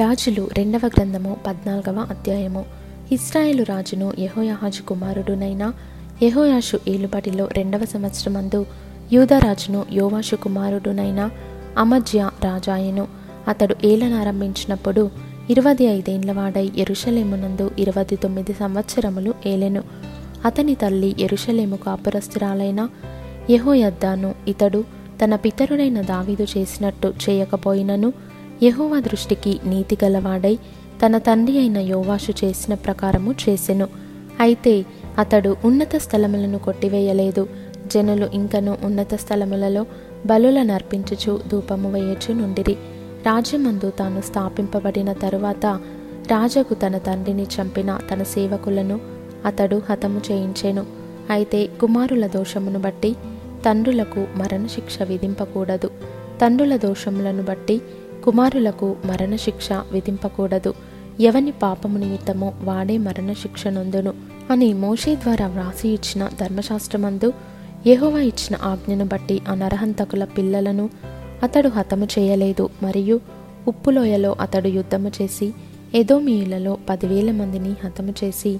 రాజులు రెండవ గ్రంథము పద్నాలుగవ అధ్యాయము. ఇస్రాయేలు రాజును యెహోయాహాజు కుమారుడునైన యహోయాషు ఏలుబడిలో రెండవ సంవత్సరమందు యూదరాజును యోవాషు కుమారుడునైన అమజ్య రాజాయను. అతడు ఏలనారంభించినప్పుడు ఇరవై ఐదేండ్లవాడై ఎరుషలేమునందు ఇరవై తొమ్మిది సంవత్సరములు ఏలెను. అతని తల్లి ఎరుషలేము కాపురస్థిరాలైన యహోయద్దాను ఇతడు తన పితరుడైన దావీదు చేసినట్టు చేయకపోయినను యహోవా దృష్టికి నీతి గలవాడై తన తండ్రి అయిన యోవాషు చేసిన ప్రకారము చేసెను. అయితే అతడు ఉన్నత స్థలములను కొట్టివేయలేదు. జనులు ఇంకను ఉన్నత స్థలములలో బలులను అర్పించుచు ధూపము వేయచు నుండిరి. రాజ్యమందు తాను స్థాపింపబడిన తరువాత రాజకు తన తండ్రిని చంపిన తన సేవకులను అతడు హతము చేయించెను. అయితే కుమారుల దోషమును బట్టి తండ్రులకు మరణశిక్ష విధింపకూడదు. తండ్రుల దోషములను బట్టి కుమారులకు మరణశిక్ష విధింపకూడదు. ఎవని పాపము నిమిత్తమో వాడే మరణశిక్ష నొందును అని మోషే ద్వారా వ్రాసి ఇచ్చిన ధర్మశాస్త్రమందు యహోవా ఇచ్చిన ఆజ్ఞను బట్టి ఆ నరహంతకుల పిల్లలను అతడు హతము చేయలేదు మరియు ఉప్పులోయలో అతడు యుద్ధము చేసి ఎదోమీయులలో పదివేల మందిని హతము చేసి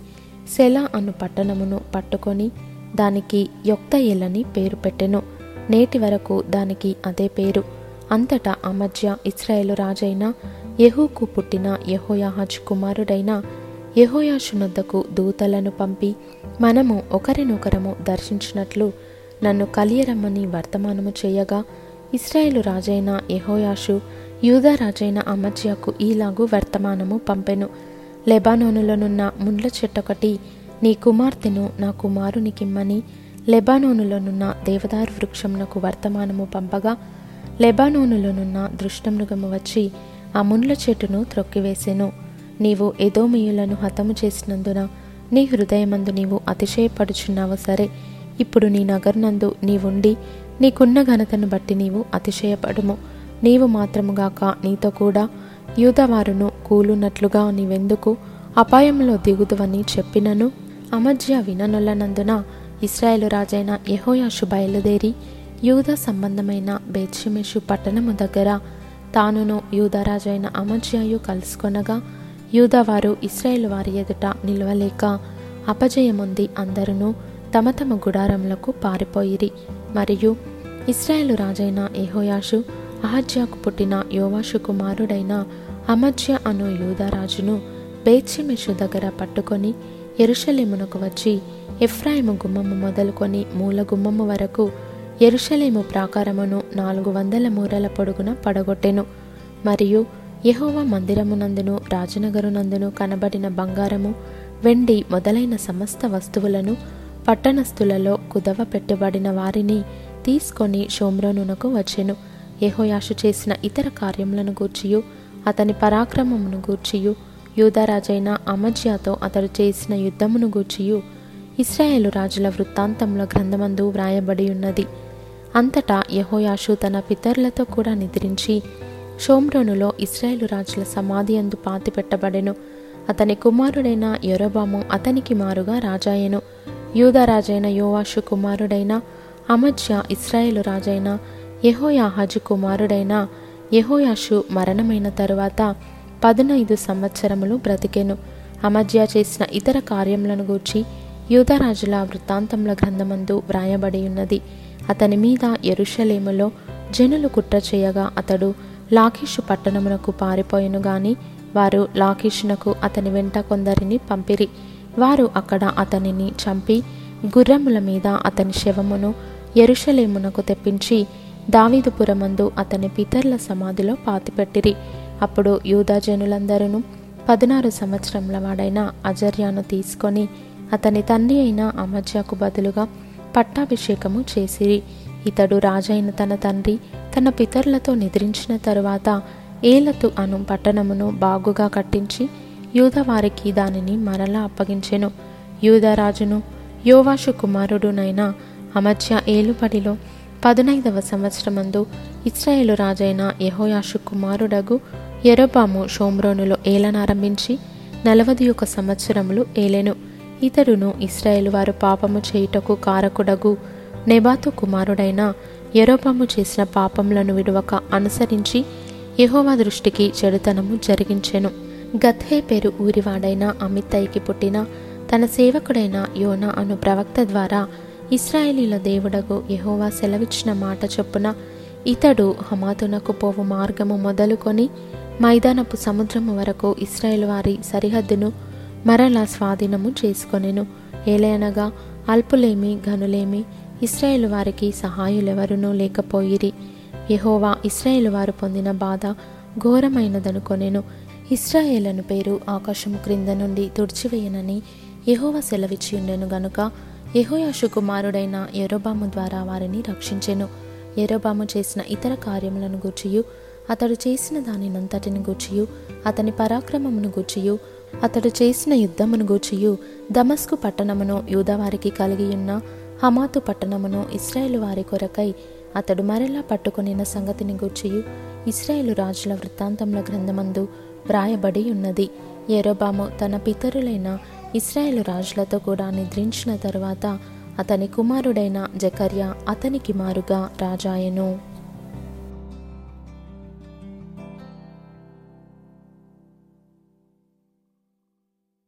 సెలా అను పట్టణమును పట్టుకొని దానికి యొక్తయేలని పేరు పెట్టెను. నేటి వరకు దానికి అదే పేరు. అంతటా ఆ మధ్య ఇస్రాయేలు రాజైన యహూకు పుట్టిన యహోయాహాజ్ కుమారుడైన యెహోయాషునొద్దకు దూతలను పంపి మనము ఒకరినొకరము దర్శించినట్లు నన్ను కలియరమ్మని వర్తమానము చేయగా ఇస్రాయేలు రాజైన యహోయాషు యూదా రాజైన అమజ్యాకు ఈలాగు వర్తమానము పంపెను. లెబానోనులోనున్న ముండ్ల చెట్టొకటి నీ కుమార్తెను నా కుమారునికిమ్మని లెబానోనులోనున్న దేవదారు వృక్షంనకు వర్తమానము పంపగా లెబానోనులోనున్న దృష్టమృగము వచ్చి ఆ ముండ్ల చెట్టును త్రొక్కివేసెను. నీవు ఎదోమియులను హతము చేసినందున నీ హృదయమందు నీవు అతిశయపడుచున్నావు సరే. ఇప్పుడు నీ నగరునందు నీవుండి నీకున్న ఘనతను బట్టి నీవు అతిశయపడుము. నీవు మాత్రముగాక నీతో కూడా యూదవారును కూలునట్లుగా నీవెందుకు అపాయంలో దిగుదువని చెప్పినను? అమధ్య విననొల్లనందున ఇస్రాయేలు రాజైన యహోయాషు బయలుదేరి యూద సంబంధమైన బేత్షిమెషు పట్టణము దగ్గర తానును యూదరాజైన అమజ్యాయు కలుసుకొనగా యూదవారు ఇస్రాయేల్ వారి ఎదుట నిలవలేక అపజయముంది అందరును తమ తమ గుడారములకు పారిపోయిరి. మరియు ఇస్రాయేలు రాజైన ఎహోయాషు అహజ్యాకు పుట్టిన యోవాషు కుమారుడైన అమజ్య అను యూదరాజును బేత్షిమెషు దగ్గర పట్టుకొని ఎరుషలేమునకు వచ్చి ఎఫ్రాయిము గుమ్మము మొదలుకొని మూల గుమ్మము వరకు ఎరుషలేము ప్రాకారమును నాలుగు వందల మూరల పొడుగున పడగొట్టెను. మరియు యహోవ మందిరమునందును రాజనగరునందును కనబడిన బంగారము వెండి మొదలైన సమస్త వస్తువులను పట్టణస్థులలో కుదవ పెట్టబడిన వారిని తీసుకొని షోమ్రోనునకు వచ్చెను. యహోయాషు చేసిన ఇతర కార్యములను గూర్చియు అతని పరాక్రమమును గూర్చియు యూదరాజైన అమజ్యాతో అతడు చేసిన యుద్ధమును గూర్చియు. ఇస్రాయేలు రాజుల వృత్తాంతంలో గ్రంథమందు వ్రాయబడి ఉన్నది అంతటా యహోయాషు తన పితరులతో కూడా నిద్రించి షోమ్రోనులో ఇస్రాయేలు రాజుల సమాధి అందు పాతిపెట్టబడెను. అతని కుమారుడైన యొరబాము అతనికి మారుగా రాజాయెను. యూదరాజైన యోవాషు కుమారుడైన అమజ్య ఇస్రాయేలు రాజైన యెహోయాహాజు కుమారుడైన యహోయాషు మరణమైన తరువాత పదునైదు సంవత్సరములు బ్రతికెను. అమజ్య చేసిన ఇతర కార్యములను గూర్చి యూదరాజుల వృత్తాంతముల గ్రంథమందు వ్రాయబడి ఉన్నది. అతని మీద ఎరుషలేములో జనులు కుట్ర చేయగా అతడు లాకీషు పట్టణమునకు పారిపోయిను గాని వారు లాకీషునకు అతని వెంట కొందరిని పంపిరి. వారు అక్కడ అతనిని చంపి గుర్రముల మీద అతని శవమును ఎరుషలేమునకు తెప్పించి దావీదుపురమందు అతని పితర్ల సమాధిలో పాతిపెట్టిరి. అప్పుడు యూదా జనులందరూ పదినారు సంవత్సరముల వాడైన అజర్యాను తీసుకొని అతని తండ్రి అయిన అమజ్యాకు బదులుగా పట్టాభిషేకము చేసిరి. ఇతడు రాజైన తన తండ్రి తన పితరులతో నిద్రించిన తరువాత ఏలతు అను పట్టణమును బాగుగా కట్టించి యూదవారికి దానిని మరలా అప్పగించెను. యూదరాజును యోవాషు కుమారుడునైన అమధ్య ఏలుబడిలో పదునైదవ సంవత్సరమందు ఇస్రాయేలు రాజైన యహోయాషు కుమారుడగు ఎరబాము షోమ్రోనులో ఏలనారంభించి నలవది ఒక సంవత్సరములు ఏలెను. ఇతడును ఇస్రాయేలు వారు పాపము చేయుటకు కారకుడగు. నెబాతు కుమారుడైన యెరోబాము చేసిన పాపములను విడువక అనుసరించి యహోవా దృష్టికి చెడుతనము జరిగించెను. గత్హే పేరు ఊరివాడైన అమితయ్యకి పుట్టిన తన సేవకుడైన యోనా అను ప్రవక్త ద్వారా ఇస్రాయేలీల దేవుడకు యహోవా సెలవిచ్చిన మాట చొప్పున ఇతడు హమాతునకు పోవు మార్గము మొదలుకొని మైదానపు సముద్రము వరకు ఇస్రాయేల్ వారి సరిహద్దును మరలా స్వాధీనము చేసుకొనెను. ఏలయనగా అల్పులేమి ఘనులేమి ఇస్రాయేల్ వారికి సహాయులెవరునూ లేకపోయిరి. యహోవా ఇస్రాయేల్ వారు పొందిన బాధ ఘోరమైనదనుకొనెను ఇస్రాయేలను పేరు ఆకాశము క్రింద నుండి తుడిచివేయనని యహోవ సెలవిచ్చి ఉండెను గనుక యహోయాషు కుమారుడైన యెరోబాము ద్వారా వారిని రక్షించెను. ఎరోబాము చేసిన ఇతర కార్యములను గూర్చియు అతడు చేసిన దానినంతటిని గూర్చియు అతని పరాక్రమమును గూర్చియు అతడు చేసిన యుద్ధమును గూర్చియు దమస్కు పట్టణమును యూదవారికి కలిగియున్న హమాతు పట్టణమును ఇస్రాయేలు వారి కొరకై అతడు మరలా పట్టుకొనిన సంగతిని గూర్చియు ఇస్రాయేలు రాజుల వృత్తాంతముల గ్రంథమందు వ్రాయబడి ఉన్నది ఏరోబాము తన పితరులైన ఇస్రాయేలు రాజులతో కూడా నిద్రించిన తరువాత అతని కుమారుడైన జకర్య అతనికి మారుగా రాజాయను.